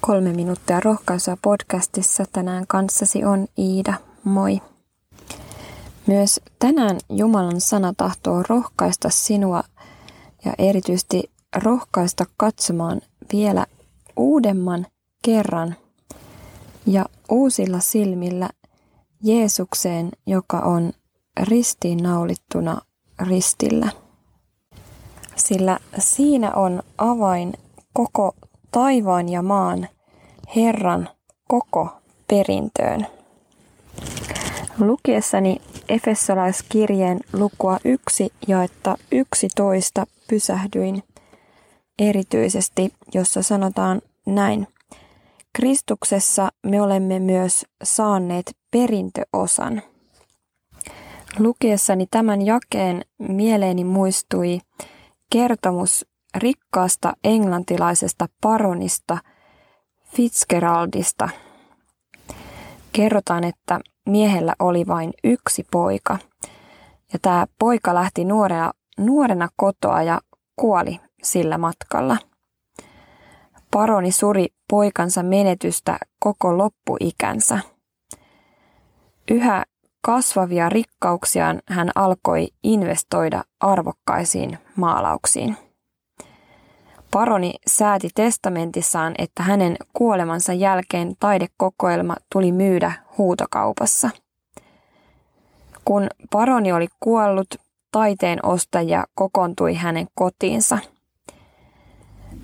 Kolme minuuttia rohkaisua podcastissa tänään kanssasi on Iida. Moi! Myös tänään Jumalan sana tahtoo rohkaista sinua ja erityisesti rohkaista katsomaan vielä uudemman kerran ja uusilla silmillä Jeesukseen, joka on ristiin naulittuna ristillä. Sillä siinä on avain koko taivaan ja maan Herran koko perintöön. Lukiessani Efesolaiskirjeen lukua 1 jaetta 11 pysähdyin erityisesti, jossa sanotaan näin. Kristuksessa me olemme myös saaneet perintöosan. Lukiessani tämän jakeen mieleeni muistui kertomus rikkaasta englantilaisesta paronista Fitzgeraldista. Kerrotaan, että miehellä oli vain yksi poika. Ja tämä poika lähti nuorena, nuorena kotoa ja kuoli sillä matkalla. Paroni suri poikansa menetystä koko loppuikänsä. Yhä kasvavia rikkauksiaan hän alkoi investoida arvokkaisiin maalauksiin. Paroni sääti testamentissaan, että hänen kuolemansa jälkeen taidekokoelma tuli myydä huutokaupassa. Kun paroni oli kuollut, taiteen ostajia kokoontui hänen kotiinsa.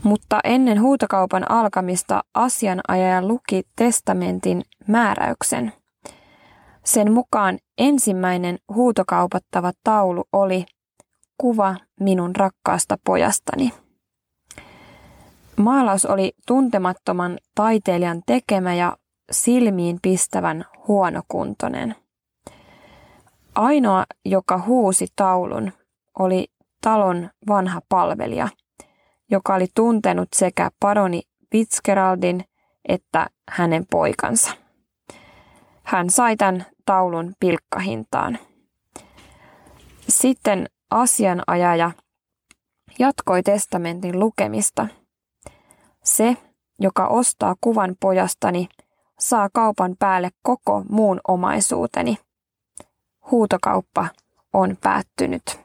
Mutta ennen huutokaupan alkamista asianajaja luki testamentin määräyksen. Sen mukaan ensimmäinen huutokaupattava taulu oli kuva minun rakkaasta pojastani. Maalaus oli tuntemattoman taiteilijan tekemä ja silmiin pistävän huonokuntoinen. Ainoa, joka huusi taulun, oli talon vanha palvelija, joka oli tuntenut sekä paroni Fitzgeraldin että hänen poikansa. Hän sai tämän taulun pilkkahintaan. Sitten asianajaja jatkoi testamentin lukemista – se, joka ostaa kuvan pojastani, saa kaupan päälle koko muun omaisuuteni. Huutokauppa on päättynyt.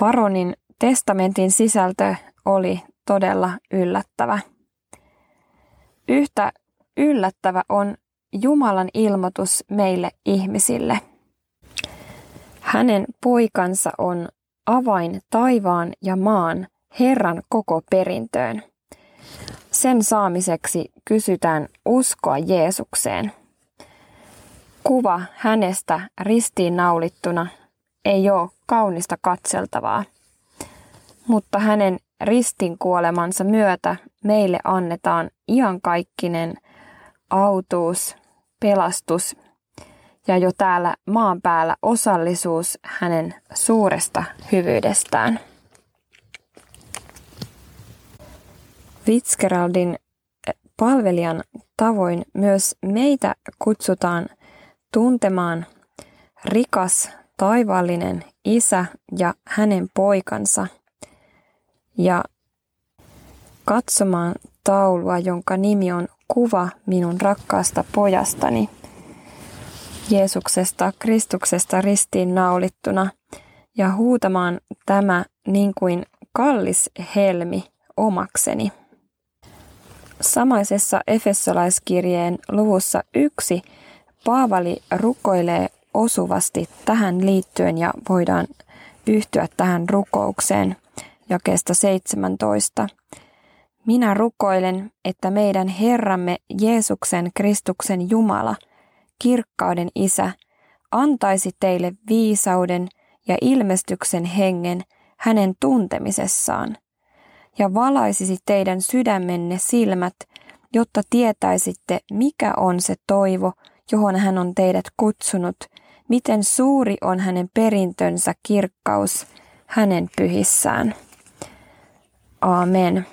Paronin testamentin sisältö oli todella yllättävä. Yhtä yllättävä on Jumalan ilmoitus meille ihmisille. Hänen poikansa on avain taivaan ja maan Herran koko perintöön. Sen saamiseksi kysytään uskoa Jeesukseen. Kuva hänestä ristiin naulittuna ei ole kaunista katseltavaa, mutta hänen ristin kuolemansa myötä meille annetaan iankaikkinen autuus, pelastus ja jo täällä maan päällä osallisuus hänen suuresta hyvyydestään. Fitzgeraldin eh, palvelijan tavoin myös meitä kutsutaan tuntemaan rikas taivaallinen isä ja hänen poikansa ja katsomaan taulua, jonka nimi on Kuva minun rakkaasta pojastani. Jeesuksesta, Kristuksesta ristiin naulittuna ja huutamaan tämä niin kuin kallis helmi omakseni. Samaisessa Efesolaiskirjeen luvussa yksi Paavali rukoilee osuvasti tähän liittyen ja voidaan yhtyä tähän rukoukseen jakeesta 17. Minä rukoilen, että meidän Herramme Jeesuksen Kristuksen Jumala, kirkkauden Isä, antaisi teille viisauden ja ilmestyksen hengen hänen tuntemisessaan – ja valaisisi teidän sydämenne silmät, jotta tietäisitte, mikä on se toivo, johon hän on teidät kutsunut, miten suuri on hänen perintönsä kirkkaus hänen pyhissään. Amen.